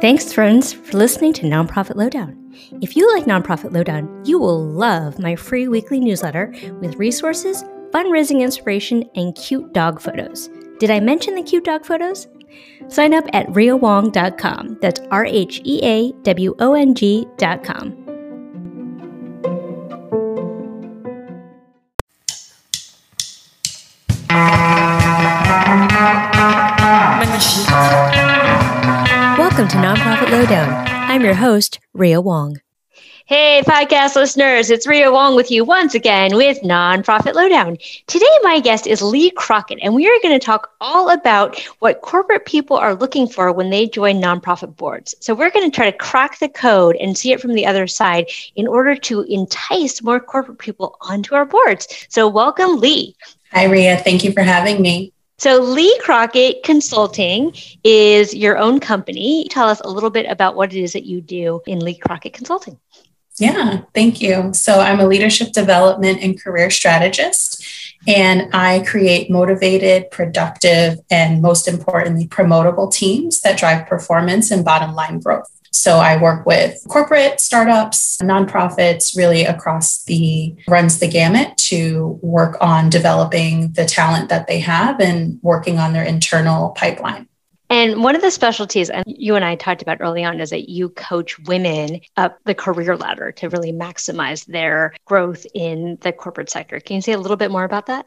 Thanks, friends, for listening to Nonprofit Lowdown. If you like Nonprofit Lowdown, you will love my free weekly newsletter with resources, fundraising inspiration, and cute dog photos. Did I mention the cute dog photos? Sign up at rheawong.com. That's R H E A W O N G.com. your host, Rhea Wong. Hey, podcast listeners, it's Rhea Wong with you once again with Nonprofit Lowdown. Today, my guest is Lee Crockett, and we are going to talk all about what corporate people are looking for when they join nonprofit boards. So, we're going to try to crack the code and see it from the other side in order to entice more corporate people onto our boards. So, welcome, Lee. Hi, Rhea. Thank you for having me. So, Lee Crockett Consulting is your own company. Tell us a little bit about what it is that you do in Lee Crockett Consulting. Yeah, thank you. So, I'm a leadership development and career strategist, and I create motivated, productive, and most importantly, promotable teams that drive performance and bottom line growth. So I work with corporate startups, nonprofits, really across the runs the gamut to work on developing the talent that they have and working on their internal pipeline. And one of the specialties, and you and I talked about early on, is that you coach women up the career ladder to really maximize their growth in the corporate sector. Can you say a little bit more about that?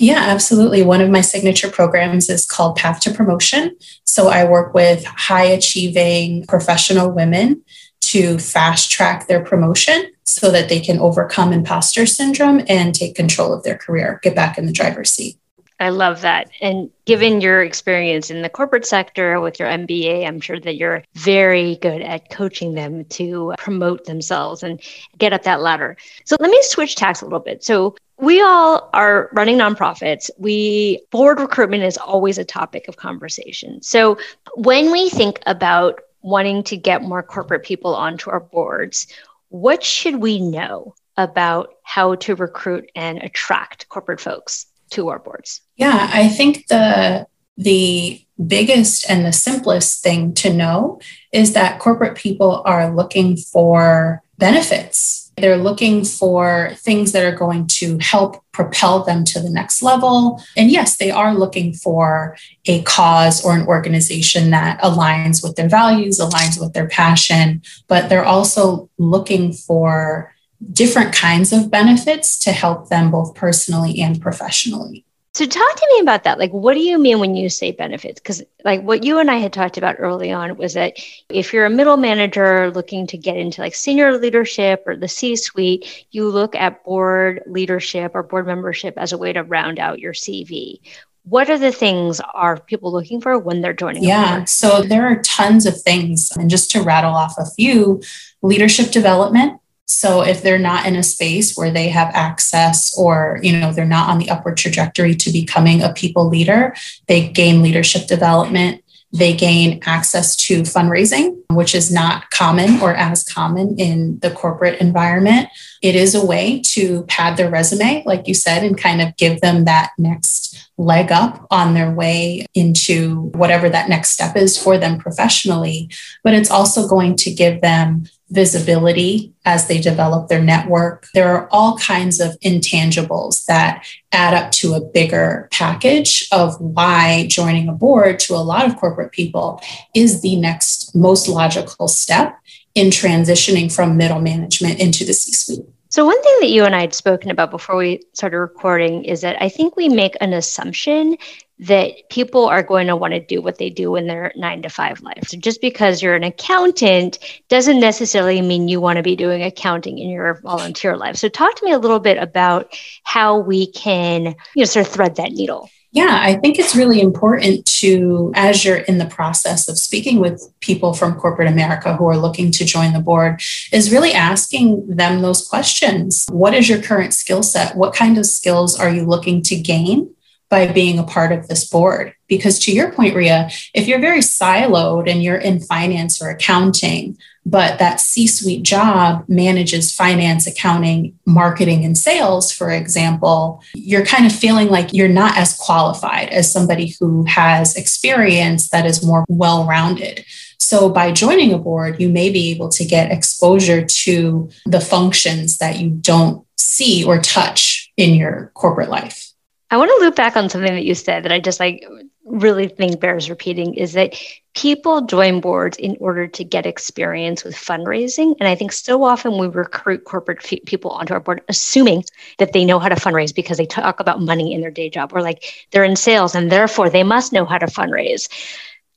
Yeah, absolutely. One of my signature programs is called Path to Promotion. So I work with high achieving professional women to fast track their promotion so that they can overcome imposter syndrome and take control of their career, get back in the driver's seat. I love that. And given your experience in the corporate sector with your MBA, I'm sure that you're very good at coaching them to promote themselves and get up that ladder. So let me switch tacks a little bit. So we all are running nonprofits. We board recruitment is always a topic of conversation. So when we think about wanting to get more corporate people onto our boards, what should we know about how to recruit and attract corporate folks? to our boards? Yeah, I think the the biggest and the simplest thing to know is that corporate people are looking for benefits. They're looking for things that are going to help propel them to the next level. And yes, they are looking for a cause or an organization that aligns with their values, aligns with their passion, but they're also looking for different kinds of benefits to help them both personally and professionally. So talk to me about that. Like, what do you mean when you say benefits? Because like what you and I had talked about early on was that if you're a middle manager looking to get into like senior leadership or the C-suite, you look at board leadership or board membership as a way to round out your CV. What are the things are people looking for when they're joining? Yeah, so there are tons of things. And just to rattle off a few, leadership development, so if they're not in a space where they have access or, you know, they're not on the upward trajectory to becoming a people leader, they gain leadership development. They gain access to fundraising, which is not common or as common in the corporate environment. It is a way to pad their resume, like you said, and kind of give them that next leg up on their way into whatever that next step is for them professionally. But it's also going to give them visibility as they develop their network. There are all kinds of intangibles that add up to a bigger package of why joining a board to a lot of corporate people is the next most logical step in transitioning from middle management into the C suite. So, one thing that you and I had spoken about before we started recording is that I think we make an assumption that people are going to want to do what they do in their nine to five life. So just because you're an accountant doesn't necessarily mean you want to be doing accounting in your volunteer life. So talk to me a little bit about how we can, you know, sort of thread that needle. Yeah, I think it's really important to, as you're in the process of speaking with people from corporate America who are looking to join the board, is really asking them those questions. What is your current skill set? What kind of skills are you looking to gain? By being a part of this board. Because to your point, Rhea, if you're very siloed and you're in finance or accounting, but that C suite job manages finance, accounting, marketing, and sales, for example, you're kind of feeling like you're not as qualified as somebody who has experience that is more well rounded. So, by joining a board, you may be able to get exposure to the functions that you don't see or touch in your corporate life. I want to loop back on something that you said that I just like really think bears repeating is that people join boards in order to get experience with fundraising. And I think so often we recruit corporate f- people onto our board, assuming that they know how to fundraise because they talk about money in their day job or like they're in sales and therefore they must know how to fundraise.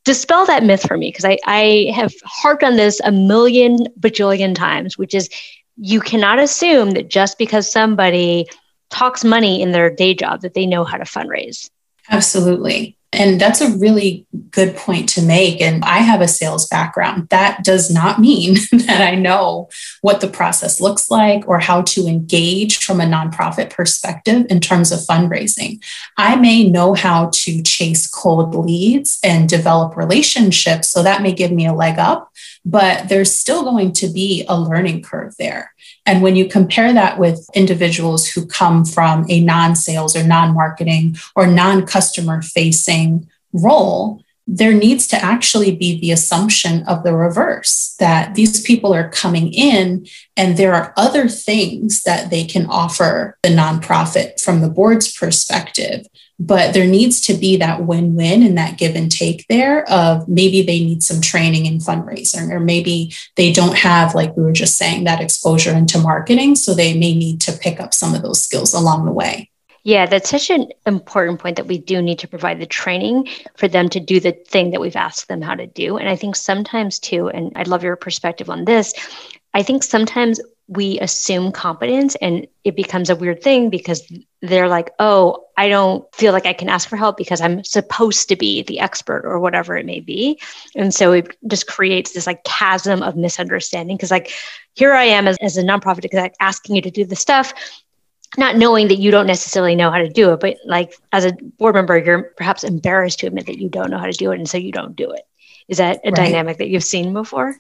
Dispel that myth for me because I, I have harped on this a million bajillion times, which is you cannot assume that just because somebody talks money in their day job that they know how to fundraise. Absolutely. And that's a really good point to make. And I have a sales background. That does not mean that I know what the process looks like or how to engage from a nonprofit perspective in terms of fundraising. I may know how to chase cold leads and develop relationships. So that may give me a leg up, but there's still going to be a learning curve there. And when you compare that with individuals who come from a non sales or non marketing or non customer facing role, there needs to actually be the assumption of the reverse that these people are coming in and there are other things that they can offer the nonprofit from the board's perspective but there needs to be that win-win and that give and take there of maybe they need some training in fundraising or maybe they don't have like we were just saying that exposure into marketing so they may need to pick up some of those skills along the way yeah, that's such an important point that we do need to provide the training for them to do the thing that we've asked them how to do. And I think sometimes, too, and I'd love your perspective on this, I think sometimes we assume competence and it becomes a weird thing because they're like, oh, I don't feel like I can ask for help because I'm supposed to be the expert or whatever it may be. And so it just creates this like chasm of misunderstanding because, like, here I am as, as a nonprofit exec asking you to do the stuff not knowing that you don't necessarily know how to do it, but like as a board member, you're perhaps embarrassed to admit that you don't know how to do it. And so you don't do it. Is that a right. dynamic that you've seen before?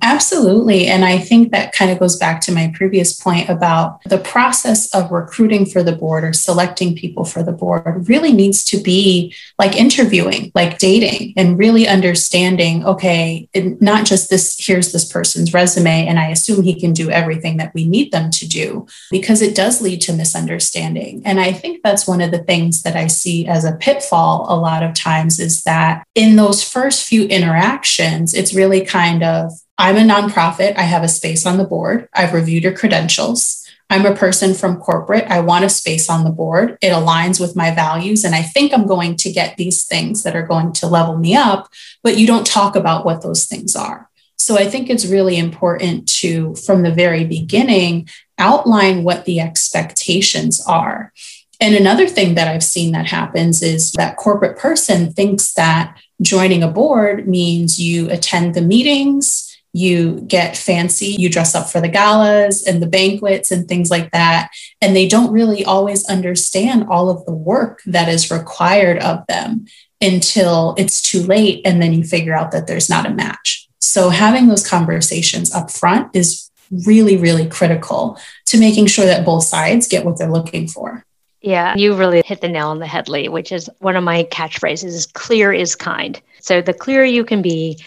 Absolutely. And I think that kind of goes back to my previous point about the process of recruiting for the board or selecting people for the board really needs to be like interviewing, like dating, and really understanding okay, not just this, here's this person's resume, and I assume he can do everything that we need them to do, because it does lead to misunderstanding. And I think that's one of the things that I see as a pitfall a lot of times is that in those first few interactions, it's really kind of, I'm a nonprofit. I have a space on the board. I've reviewed your credentials. I'm a person from corporate. I want a space on the board. It aligns with my values. And I think I'm going to get these things that are going to level me up, but you don't talk about what those things are. So I think it's really important to, from the very beginning, outline what the expectations are. And another thing that I've seen that happens is that corporate person thinks that joining a board means you attend the meetings, you get fancy, you dress up for the galas and the banquets and things like that. And they don't really always understand all of the work that is required of them until it's too late. And then you figure out that there's not a match. So having those conversations up front is really, really critical to making sure that both sides get what they're looking for. Yeah, you really hit the nail on the head, Lee, which is one of my catchphrases is clear is kind. So the clearer you can be,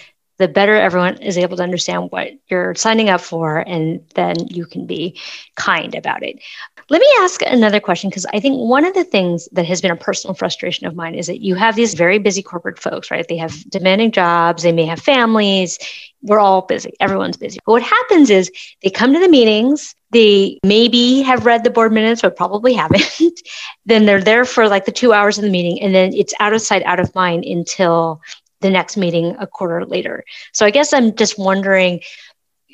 the better everyone is able to understand what you're signing up for, and then you can be kind about it. Let me ask another question because I think one of the things that has been a personal frustration of mine is that you have these very busy corporate folks, right? They have demanding jobs, they may have families. We're all busy, everyone's busy. But what happens is they come to the meetings, they maybe have read the board minutes, but probably haven't. then they're there for like the two hours of the meeting, and then it's out of sight, out of mind until the next meeting a quarter later. So I guess I'm just wondering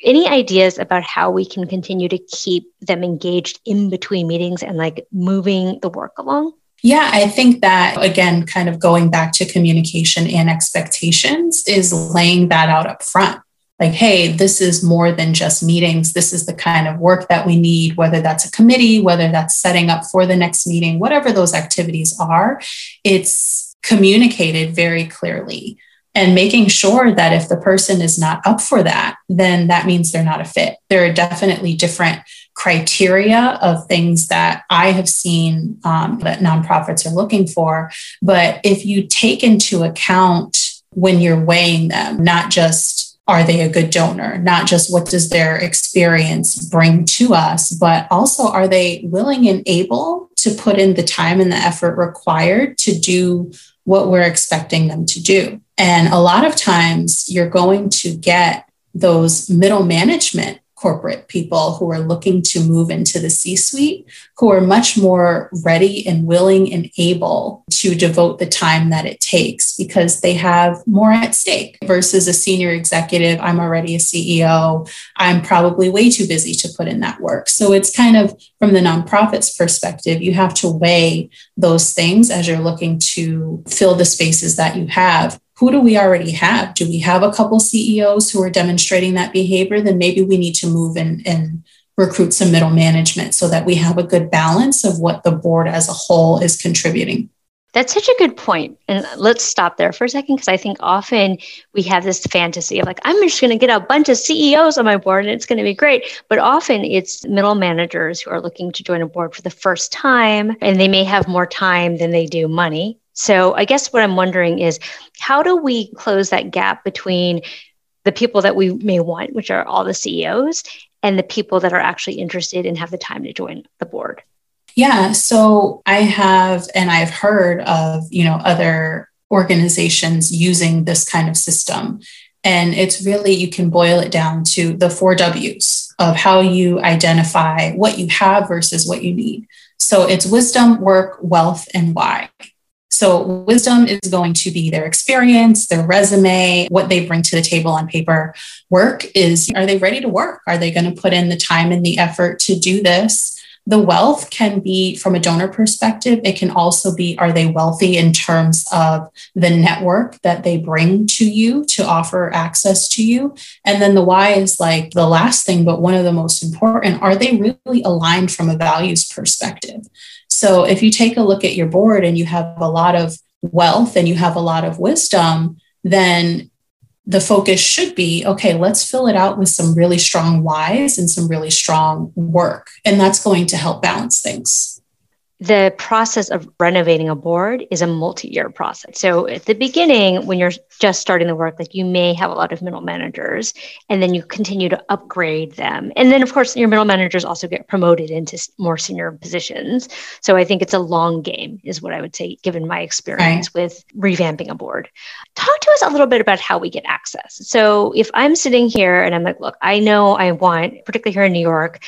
any ideas about how we can continue to keep them engaged in between meetings and like moving the work along? Yeah, I think that again, kind of going back to communication and expectations is laying that out up front. Like, hey, this is more than just meetings. This is the kind of work that we need, whether that's a committee, whether that's setting up for the next meeting, whatever those activities are. It's communicated very clearly. and making sure that if the person is not up for that, then that means they're not a fit. There are definitely different criteria of things that I have seen um, that nonprofits are looking for. But if you take into account when you're weighing them, not just are they a good donor, not just what does their experience bring to us, but also are they willing and able to put in the time and the effort required to do what we're expecting them to do. And a lot of times you're going to get those middle management corporate people who are looking to move into the C suite who are much more ready and willing and able to devote the time that it takes because they have more at stake versus a senior executive. I'm already a CEO. I'm probably way too busy to put in that work. So it's kind of from the nonprofit's perspective, you have to weigh those things as you're looking to fill the spaces that you have who do we already have? Do we have a couple CEOs who are demonstrating that behavior? Then maybe we need to move and, and recruit some middle management so that we have a good balance of what the board as a whole is contributing. That's such a good point. And let's stop there for a second because I think often we have this fantasy of like, I'm just going to get a bunch of CEOs on my board and it's going to be great. But often it's middle managers who are looking to join a board for the first time and they may have more time than they do money. So I guess what I'm wondering is how do we close that gap between the people that we may want, which are all the CEOs, and the people that are actually interested and have the time to join the board? Yeah, so I have and I've heard of, you know, other organizations using this kind of system. And it's really, you can boil it down to the four W's of how you identify what you have versus what you need. So it's wisdom, work, wealth, and why. So, wisdom is going to be their experience, their resume, what they bring to the table on paper. Work is are they ready to work? Are they going to put in the time and the effort to do this? The wealth can be from a donor perspective. It can also be are they wealthy in terms of the network that they bring to you to offer access to you? And then the why is like the last thing, but one of the most important are they really aligned from a values perspective? So if you take a look at your board and you have a lot of wealth and you have a lot of wisdom, then the focus should be okay, let's fill it out with some really strong whys and some really strong work. And that's going to help balance things the process of renovating a board is a multi-year process. So at the beginning, when you're just starting the work, like you may have a lot of middle managers, and then you continue to upgrade them. And then of course your middle managers also get promoted into more senior positions. So I think it's a long game, is what I would say, given my experience right. with revamping a board. Talk to us a little bit about how we get access. So if I'm sitting here and I'm like, look, I know I want, particularly here in New York,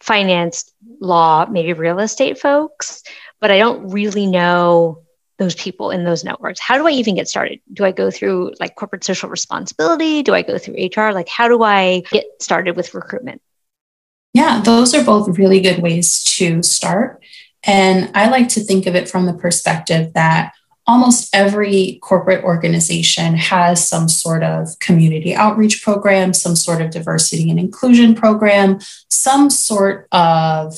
finance, law, maybe real estate folks, but I don't really know those people in those networks. How do I even get started? Do I go through like corporate social responsibility? Do I go through HR? Like, how do I get started with recruitment? Yeah, those are both really good ways to start. And I like to think of it from the perspective that almost every corporate organization has some sort of community outreach program, some sort of diversity and inclusion program, some sort of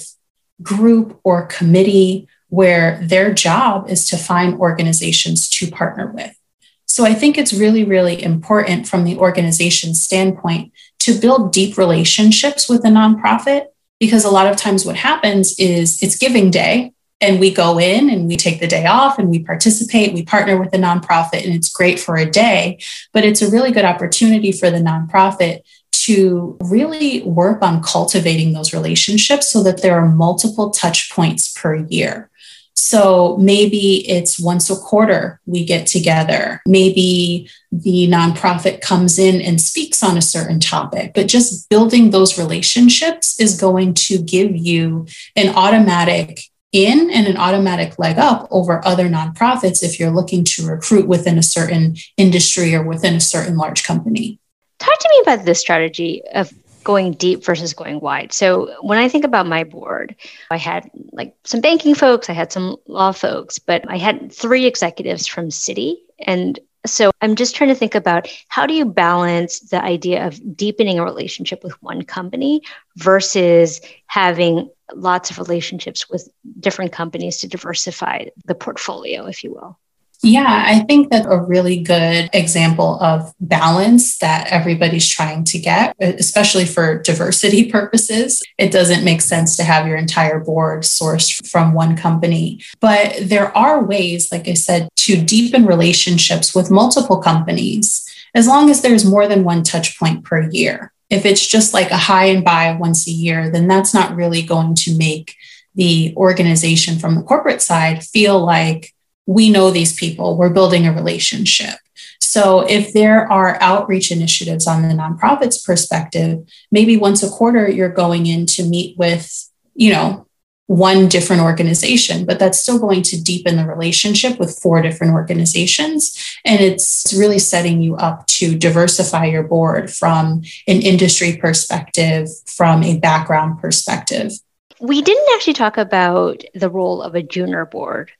group or committee where their job is to find organizations to partner with. So I think it's really, really important from the organization standpoint to build deep relationships with a nonprofit because a lot of times what happens is it's giving day and we go in and we take the day off and we participate we partner with the nonprofit and it's great for a day but it's a really good opportunity for the nonprofit to really work on cultivating those relationships so that there are multiple touch points per year so maybe it's once a quarter we get together. Maybe the nonprofit comes in and speaks on a certain topic, but just building those relationships is going to give you an automatic in and an automatic leg up over other nonprofits if you're looking to recruit within a certain industry or within a certain large company. Talk to me about this strategy of going deep versus going wide. So when I think about my board, I had like some banking folks, I had some law folks, but I had three executives from Citi and so I'm just trying to think about how do you balance the idea of deepening a relationship with one company versus having lots of relationships with different companies to diversify the portfolio, if you will? Yeah, I think that a really good example of balance that everybody's trying to get, especially for diversity purposes. It doesn't make sense to have your entire board sourced from one company. But there are ways, like I said, to deepen relationships with multiple companies as long as there's more than one touch point per year. If it's just like a high and buy once a year, then that's not really going to make the organization from the corporate side feel like we know these people, we're building a relationship. So if there are outreach initiatives on the nonprofit's perspective, maybe once a quarter you're going in to meet with, you know, one different organization, but that's still going to deepen the relationship with four different organizations. And it's really setting you up to diversify your board from an industry perspective, from a background perspective. We didn't actually talk about the role of a junior board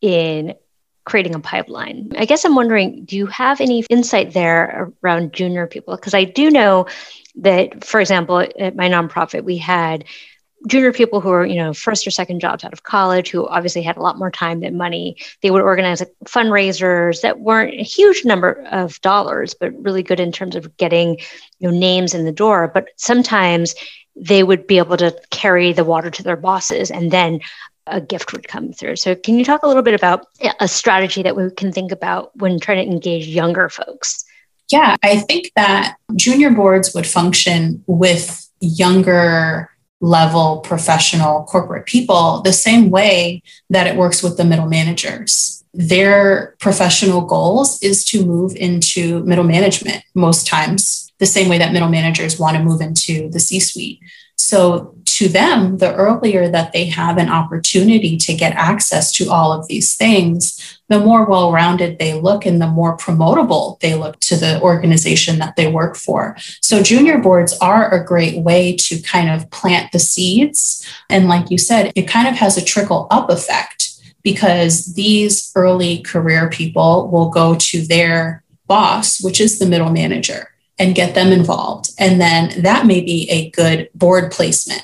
in creating a pipeline. I guess I'm wondering do you have any insight there around junior people? Because I do know that, for example, at my nonprofit, we had junior people who were you know first or second jobs out of college who obviously had a lot more time than money they would organize fundraisers that weren't a huge number of dollars but really good in terms of getting you know names in the door but sometimes they would be able to carry the water to their bosses and then a gift would come through. So, can you talk a little bit about a strategy that we can think about when trying to engage younger folks? Yeah, I think that junior boards would function with younger level professional corporate people the same way that it works with the middle managers. Their professional goals is to move into middle management most times, the same way that middle managers want to move into the C suite. So, to them, the earlier that they have an opportunity to get access to all of these things, the more well rounded they look and the more promotable they look to the organization that they work for. So, junior boards are a great way to kind of plant the seeds. And, like you said, it kind of has a trickle up effect because these early career people will go to their boss, which is the middle manager and get them involved. And then that may be a good board placement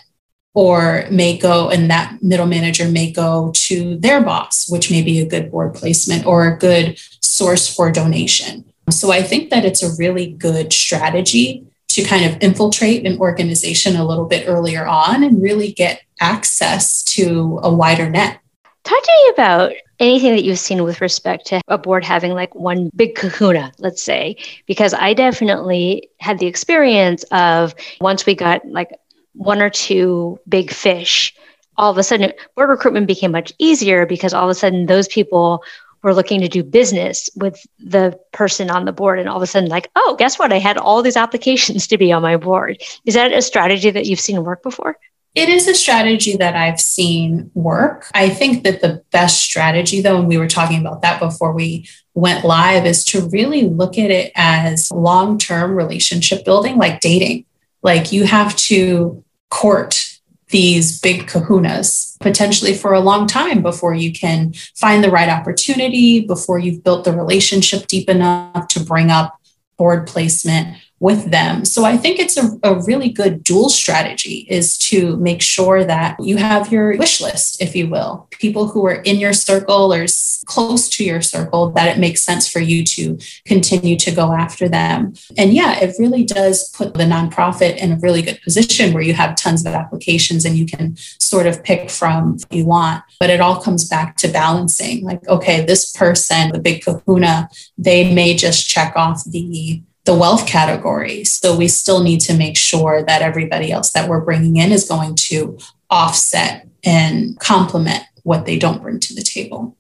or may go and that middle manager may go to their boss, which may be a good board placement or a good source for donation. So I think that it's a really good strategy to kind of infiltrate an organization a little bit earlier on and really get access to a wider net. Talk to me about anything that you've seen with respect to a board having like one big kahuna, let's say, because I definitely had the experience of once we got like one or two big fish, all of a sudden board recruitment became much easier because all of a sudden those people were looking to do business with the person on the board and all of a sudden like oh guess what i had all these applications to be on my board is that a strategy that you've seen work before it is a strategy that I've seen work. I think that the best strategy, though, and we were talking about that before we went live, is to really look at it as long term relationship building, like dating. Like you have to court these big kahunas potentially for a long time before you can find the right opportunity, before you've built the relationship deep enough to bring up board placement with them. So I think it's a, a, really good dual strategy is to make sure that you have your wish list, if you will, people who are in your circle or close to your circle that it makes sense for you to continue to go after them. And yeah, it really does put the nonprofit in a really good position where you have tons of applications and you can sort of pick from you want. But it all comes back to balancing like, okay, this person, the big kahuna, they may just check off the the wealth category. So we still need to make sure that everybody else that we're bringing in is going to offset and complement what they don't bring to the table.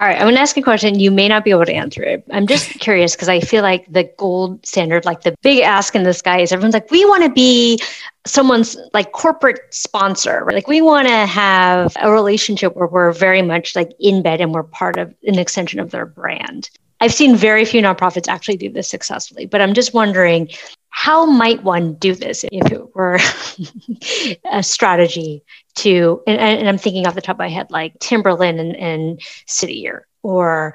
All right, I'm going to ask a question. You may not be able to answer it. I'm just curious because I feel like the gold standard, like the big ask in the sky is everyone's like, we want to be someone's like corporate sponsor. Right? Like we want to have a relationship where we're very much like in bed and we're part of an extension of their brand. I've seen very few nonprofits actually do this successfully, but I'm just wondering how might one do this if it were a strategy to, and, and, I'm thinking off the top of my head, like Timberland and, and City Year or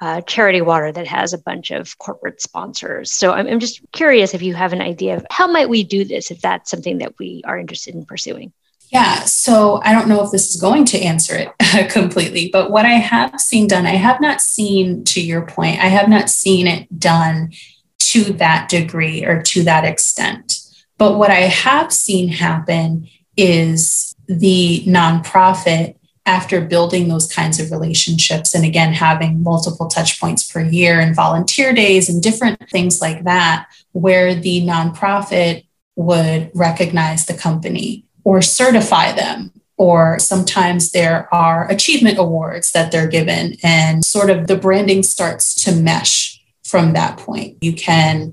uh, Charity Water that has a bunch of corporate sponsors. So I'm, I'm just curious if you have an idea of how might we do this if that's something that we are interested in pursuing. Yeah, so I don't know if this is going to answer it completely, but what I have seen done, I have not seen, to your point, I have not seen it done to that degree or to that extent. But what I have seen happen is the nonprofit, after building those kinds of relationships, and again, having multiple touch points per year and volunteer days and different things like that, where the nonprofit would recognize the company or certify them or sometimes there are achievement awards that they're given and sort of the branding starts to mesh from that point you can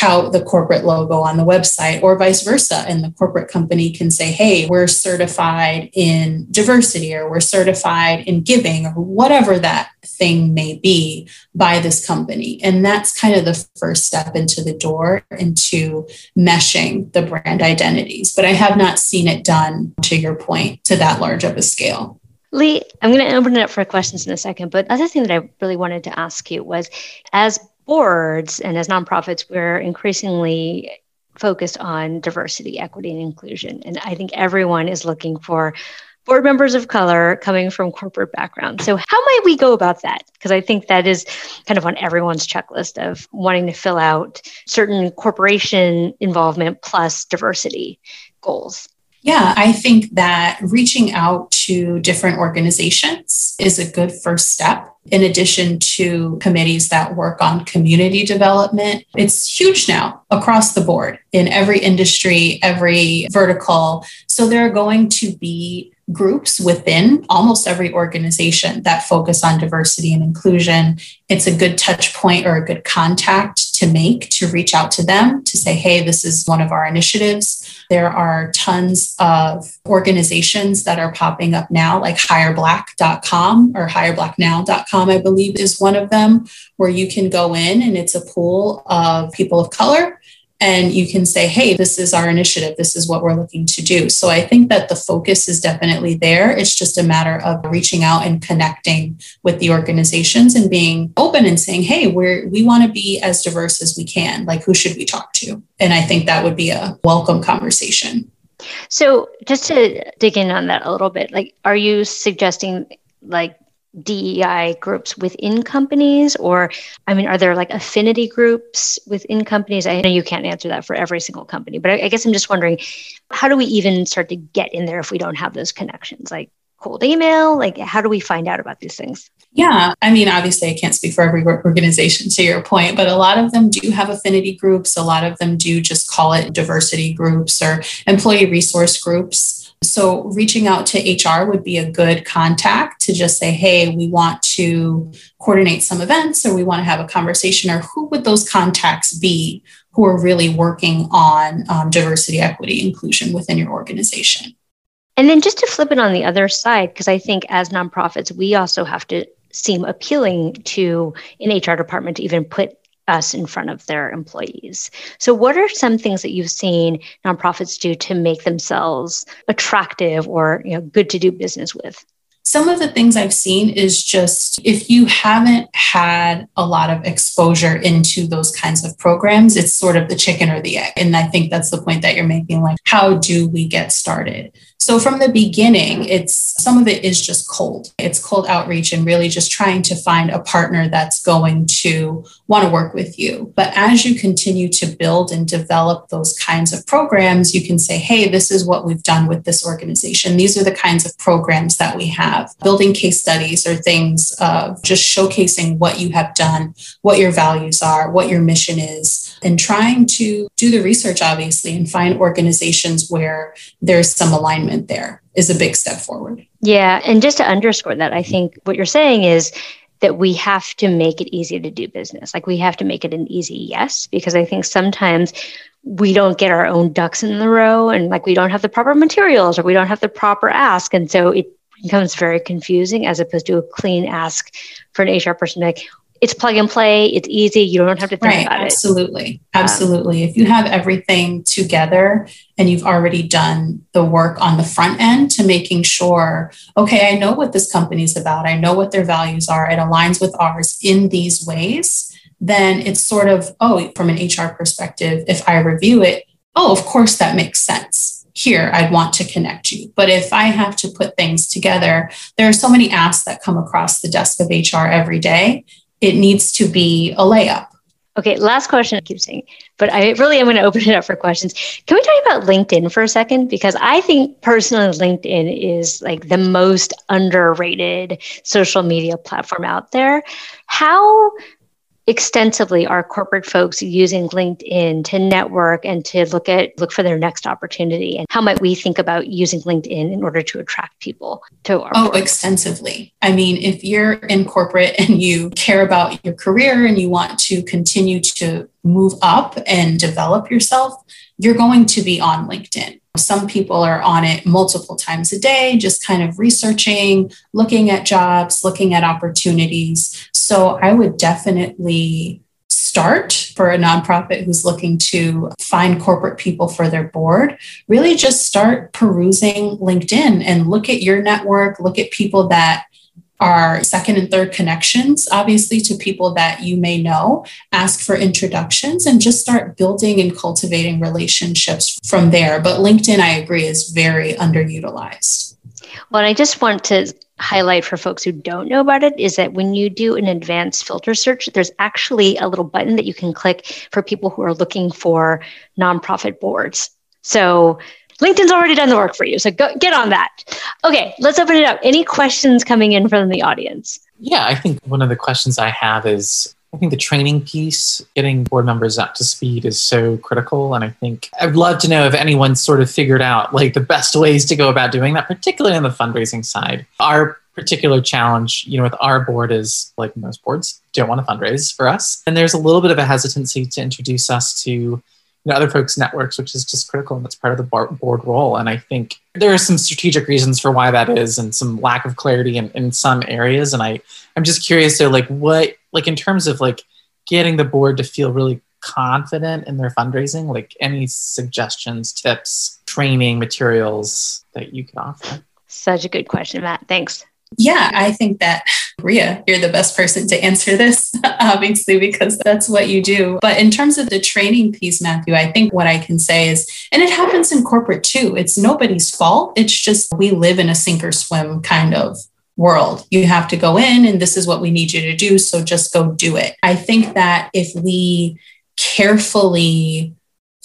tout the corporate logo on the website or vice versa. And the corporate company can say, hey, we're certified in diversity or we're certified in giving or whatever that thing may be by this company. And that's kind of the first step into the door into meshing the brand identities. But I have not seen it done, to your point, to that large of a scale. Lee, I'm going to open it up for questions in a second. But other thing that I really wanted to ask you was as boards and as nonprofits, we're increasingly focused on diversity, equity, and inclusion. And I think everyone is looking for board members of color coming from corporate backgrounds. So, how might we go about that? Because I think that is kind of on everyone's checklist of wanting to fill out certain corporation involvement plus diversity goals. Yeah, I think that reaching out to different organizations is a good first step. In addition to committees that work on community development, it's huge now across the board in every industry, every vertical. So there are going to be groups within almost every organization that focus on diversity and inclusion. It's a good touch point or a good contact to make to reach out to them to say, hey, this is one of our initiatives. There are tons of organizations that are popping up now, like hireblack.com or hireblacknow.com, I believe is one of them, where you can go in and it's a pool of people of color and you can say, hey, this is our initiative. This is what we're looking to do. So I think that the focus is definitely there. It's just a matter of reaching out and connecting with the organizations and being open and saying, hey, we're, we want to be as diverse as we can. Like, who should we talk to? And I think that would be a welcome conversation. So just to dig in on that a little bit, like, are you suggesting like DEI groups within companies? Or, I mean, are there like affinity groups within companies? I know you can't answer that for every single company, but I, I guess I'm just wondering how do we even start to get in there if we don't have those connections? Like, cold email? Like, how do we find out about these things? Yeah, I mean, obviously, I can't speak for every organization to your point, but a lot of them do have affinity groups. A lot of them do just call it diversity groups or employee resource groups. So, reaching out to HR would be a good contact to just say, hey, we want to coordinate some events or we want to have a conversation, or who would those contacts be who are really working on um, diversity, equity, inclusion within your organization? And then just to flip it on the other side, because I think as nonprofits, we also have to seem appealing to an HR department to even put us in front of their employees. So, what are some things that you've seen nonprofits do to make themselves attractive or you know, good to do business with? Some of the things I've seen is just if you haven't had a lot of exposure into those kinds of programs, it's sort of the chicken or the egg. And I think that's the point that you're making like, how do we get started? So from the beginning, it's some of it is just cold. It's cold outreach and really just trying to find a partner that's going to want to work with you. But as you continue to build and develop those kinds of programs, you can say, hey, this is what we've done with this organization. These are the kinds of programs that we have. Building case studies or things of just showcasing what you have done, what your values are, what your mission is, and trying to do the research, obviously, and find organizations where there's some alignment alignment there is a big step forward. Yeah. And just to underscore that, I think what you're saying is that we have to make it easy to do business. Like we have to make it an easy yes, because I think sometimes we don't get our own ducks in the row and like we don't have the proper materials or we don't have the proper ask. And so it becomes very confusing as opposed to a clean ask for an HR person like, it's plug and play. It's easy. You don't have to think right, about absolutely. it. Absolutely. Absolutely. Um, if you have everything together and you've already done the work on the front end to making sure, okay, I know what this company is about. I know what their values are. It aligns with ours in these ways. Then it's sort of, oh, from an HR perspective, if I review it, oh, of course that makes sense here, I'd want to connect you. But if I have to put things together, there are so many asks that come across the desk of HR every day. It needs to be a layup. Okay, last question I keep saying, but I really am going to open it up for questions. Can we talk about LinkedIn for a second? Because I think personally, LinkedIn is like the most underrated social media platform out there. How extensively are corporate folks using linkedin to network and to look at look for their next opportunity and how might we think about using linkedin in order to attract people to our oh boards? extensively i mean if you're in corporate and you care about your career and you want to continue to move up and develop yourself you're going to be on linkedin some people are on it multiple times a day, just kind of researching, looking at jobs, looking at opportunities. So I would definitely start for a nonprofit who's looking to find corporate people for their board, really just start perusing LinkedIn and look at your network, look at people that are second and third connections, obviously, to people that you may know. Ask for introductions and just start building and cultivating relationships from there. But LinkedIn, I agree, is very underutilized. Well, I just want to highlight for folks who don't know about it is that when you do an advanced filter search, there's actually a little button that you can click for people who are looking for nonprofit boards. So LinkedIn's already done the work for you. So go, get on that. Okay, let's open it up. Any questions coming in from the audience? Yeah, I think one of the questions I have is I think the training piece, getting board members up to speed is so critical. And I think I'd love to know if anyone's sort of figured out like the best ways to go about doing that, particularly on the fundraising side. Our particular challenge, you know, with our board is like most boards don't want to fundraise for us. And there's a little bit of a hesitancy to introduce us to you know, other folks' networks, which is just critical and that's part of the board role. And I think there are some strategic reasons for why that is and some lack of clarity in, in some areas. And I, I'm just curious to like what, like in terms of like getting the board to feel really confident in their fundraising, like any suggestions, tips, training materials that you could offer? Such a good question, Matt. Thanks. Yeah, I think that Rhea, you're the best person to answer this, obviously, because that's what you do. But in terms of the training piece, Matthew, I think what I can say is, and it happens in corporate too, it's nobody's fault. It's just we live in a sink or swim kind of world. You have to go in, and this is what we need you to do. So just go do it. I think that if we carefully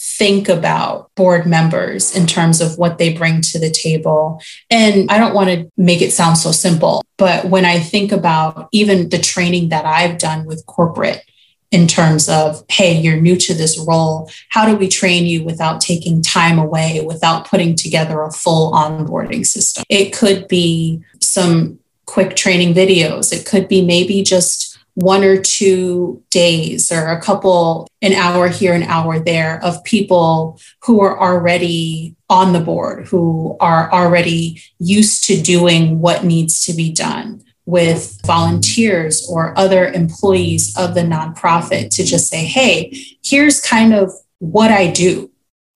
think about board members in terms of what they bring to the table. And I don't want to make it sound so simple, but when I think about even the training that I've done with corporate, in terms of, hey, you're new to this role. How do we train you without taking time away, without putting together a full onboarding system? It could be some quick training videos. It could be maybe just one or two days or a couple, an hour here, an hour there of people who are already on the board, who are already used to doing what needs to be done with volunteers or other employees of the nonprofit to just say, hey, here's kind of what I do.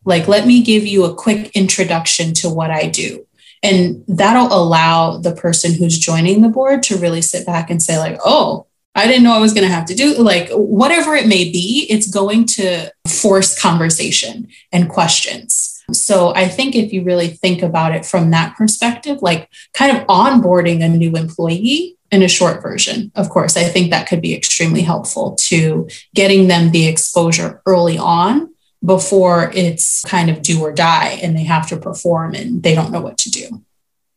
Like, let me give you a quick introduction to what I do. And that'll allow the person who's joining the board to really sit back and say, like, oh, I didn't know I was going to have to do like whatever it may be, it's going to force conversation and questions. So I think if you really think about it from that perspective, like kind of onboarding a new employee in a short version, of course, I think that could be extremely helpful to getting them the exposure early on before it's kind of do or die and they have to perform and they don't know what to do.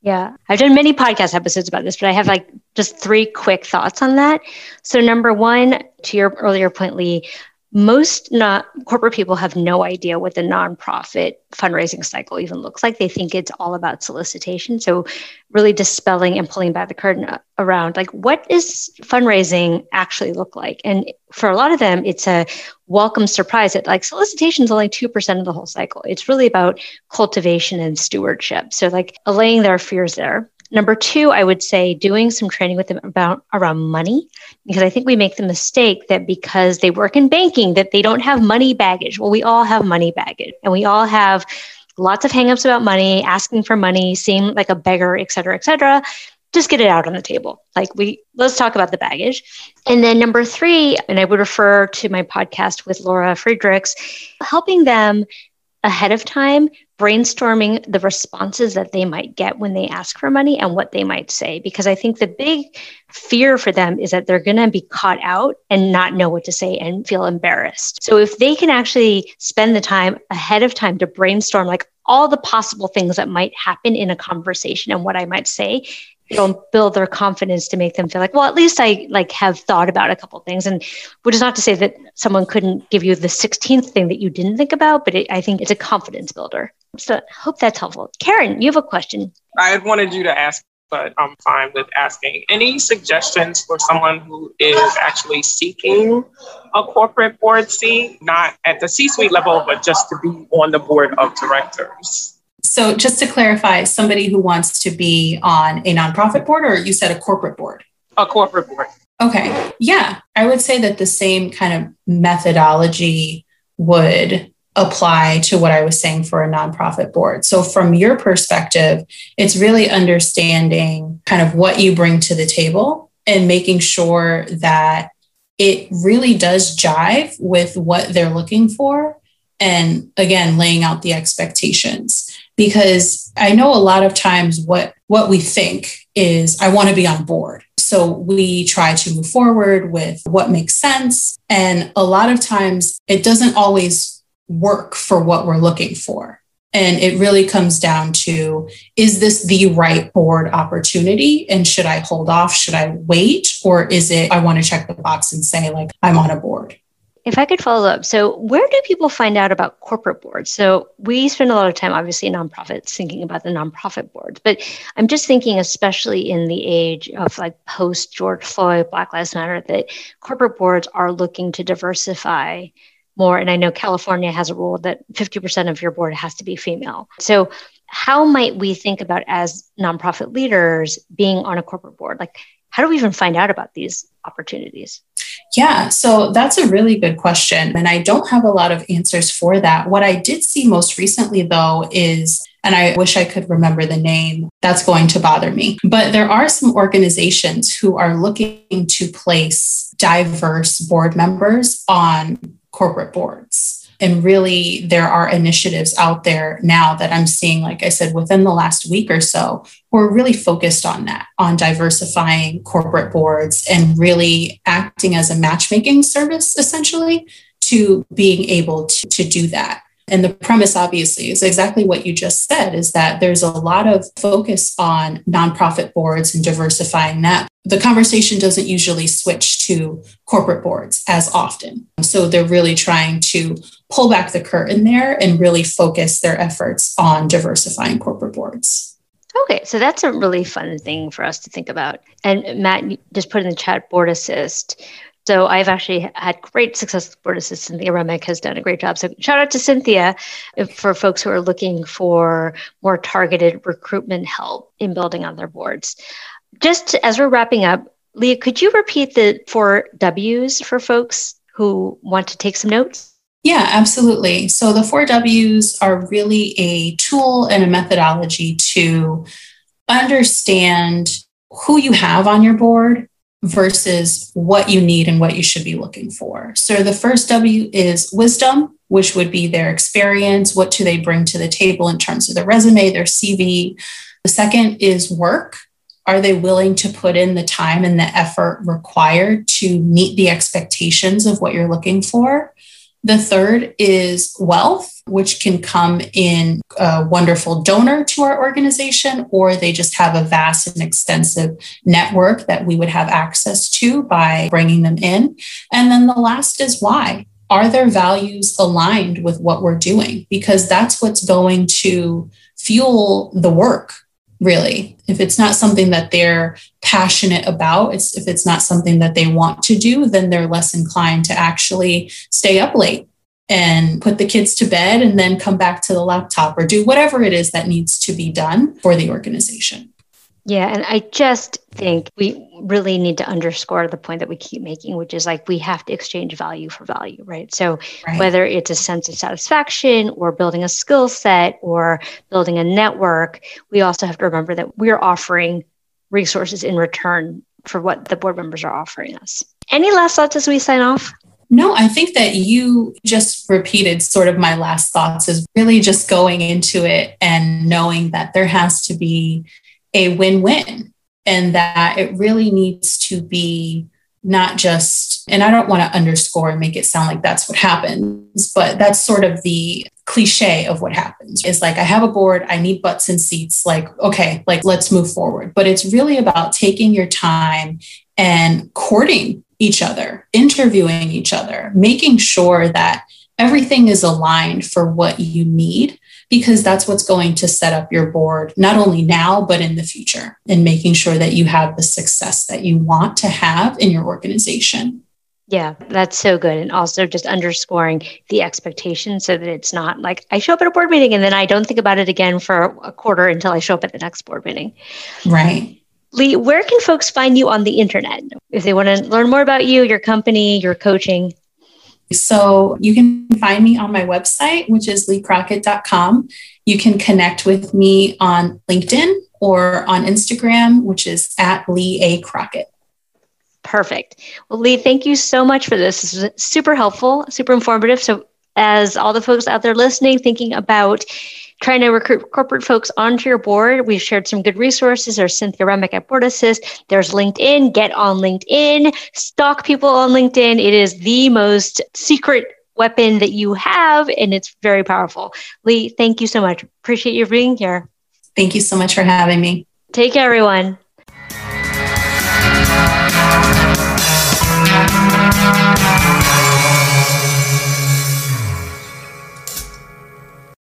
Yeah, I've done many podcast episodes about this, but I have like just three quick thoughts on that. So, number one, to your earlier point, Lee, most not corporate people have no idea what the nonprofit fundraising cycle even looks like. They think it's all about solicitation. So, really dispelling and pulling back the curtain around like what is fundraising actually look like? And for a lot of them, it's a welcome surprise that like solicitation is only 2% of the whole cycle. It's really about cultivation and stewardship. So, like allaying their fears there. Number two, I would say doing some training with them about around money, because I think we make the mistake that because they work in banking, that they don't have money baggage. Well, we all have money baggage and we all have lots of hangups about money, asking for money, seem like a beggar, et cetera, et cetera. Just get it out on the table. Like we let's talk about the baggage. And then number three, and I would refer to my podcast with Laura Fredricks, helping them ahead of time brainstorming the responses that they might get when they ask for money and what they might say. Because I think the big fear for them is that they're going to be caught out and not know what to say and feel embarrassed. So if they can actually spend the time ahead of time to brainstorm, like all the possible things that might happen in a conversation and what I might say, it'll build their confidence to make them feel like, well, at least I like have thought about a couple things. And which is not to say that someone couldn't give you the 16th thing that you didn't think about, but it, I think it's a confidence builder. So I hope that's helpful. Karen, you have a question. I had wanted you to ask, but I'm fine with asking. Any suggestions for someone who is actually seeking a corporate board seat, not at the C suite level, but just to be on the board of directors? So, just to clarify, somebody who wants to be on a nonprofit board, or you said a corporate board? A corporate board. Okay. Yeah. I would say that the same kind of methodology would apply to what I was saying for a nonprofit board. So, from your perspective, it's really understanding kind of what you bring to the table and making sure that it really does jive with what they're looking for. And again, laying out the expectations because I know a lot of times what what we think is I want to be on board. So we try to move forward with what makes sense and a lot of times it doesn't always work for what we're looking for. And it really comes down to is this the right board opportunity? And should I hold off? Should I wait? Or is it I want to check the box and say, like, I'm on a board? If I could follow up, so where do people find out about corporate boards? So we spend a lot of time, obviously, nonprofits thinking about the nonprofit boards, but I'm just thinking, especially in the age of like post George Floyd, Black Lives Matter, that corporate boards are looking to diversify more. And I know California has a rule that 50% of your board has to be female. So how might we think about as nonprofit leaders being on a corporate board? Like, how do we even find out about these opportunities? Yeah, so that's a really good question. And I don't have a lot of answers for that. What I did see most recently, though, is and I wish I could remember the name. That's going to bother me. But there are some organizations who are looking to place diverse board members on corporate boards. And really, there are initiatives out there now that I'm seeing, like I said, within the last week or so, we're really focused on that, on diversifying corporate boards and really acting as a matchmaking service, essentially, to being able to, to do that. And the premise, obviously, is exactly what you just said is that there's a lot of focus on nonprofit boards and diversifying that. The conversation doesn't usually switch to corporate boards as often. So they're really trying to pull back the curtain there and really focus their efforts on diversifying corporate boards. Okay, so that's a really fun thing for us to think about. And Matt just put in the chat board assist. So I've actually had great success with Board Assist. Cynthia Remick has done a great job. So shout out to Cynthia for folks who are looking for more targeted recruitment help in building on their boards. Just as we're wrapping up, Rhea, could you repeat the four W's for folks who want to take some notes? Yeah, absolutely. So the four W's are really a tool and a methodology to understand who you have on your board versus what you need and what you should be looking for. So the first W is wisdom, which would be their experience. What do they bring to the table in terms of their resume, their CV? The second is work. Are they willing to put in the time and the effort required to meet the expectations of what you're looking for? The third is wealth, which can come in a wonderful donor to our organization, or they just have a vast and extensive network that we would have access to by bringing them in. And then the last is why. Are their values aligned with what we're doing? Because that's what's going to fuel the work really if it's not something that they're passionate about it's if it's not something that they want to do then they're less inclined to actually stay up late and put the kids to bed and then come back to the laptop or do whatever it is that needs to be done for the organization. Yeah, and I just think we really need to underscore the point that we keep making, which is like we have to exchange value for value, right? So right. whether it's a sense of satisfaction or building a skill set or building a network, we also have to remember that we're offering resources in return for what the board members are offering us. Any last thoughts as we sign off? No, I think that you just repeated sort of my last thoughts is really just going into it and knowing that there has to be a win win and that it really needs to be not just, and I don't want to underscore and make it sound like that's what happens, but that's sort of the cliche of what happens is like, I have a board, I need butts and seats. Like, okay, like let's move forward. But it's really about taking your time and courting each other, interviewing each other, making sure that everything is aligned for what you need, because that's what's going to set up your board, not only now, but in the future, and making sure that you have the success that you want to have in your organization. Yeah, that's so good. And also just underscoring the expectation so that it's not like I show up at a board meeting and then I don't think about it again for a quarter until I show up at the next board meeting. Right. Rhea, where can folks find you on the internet if they want to learn more about you, your company, your coaching? So you can find me on my website, which is leecrockett.com. You can connect with me on LinkedIn or on Instagram, which is at Lee A. Crockett. Perfect. Well, Rhea, thank you so much for this. This was super helpful, super informative. So, as all the folks out there listening, thinking about trying to recruit corporate folks onto your board. We've shared some good resources. There's Cynthia Remick at Board Assist. There's LinkedIn. Get on LinkedIn. Stalk people on LinkedIn. It is the most secret weapon that you have, and it's very powerful. Rhea, thank you so much. Appreciate you being here. Thank you so much for having me. Take care, everyone.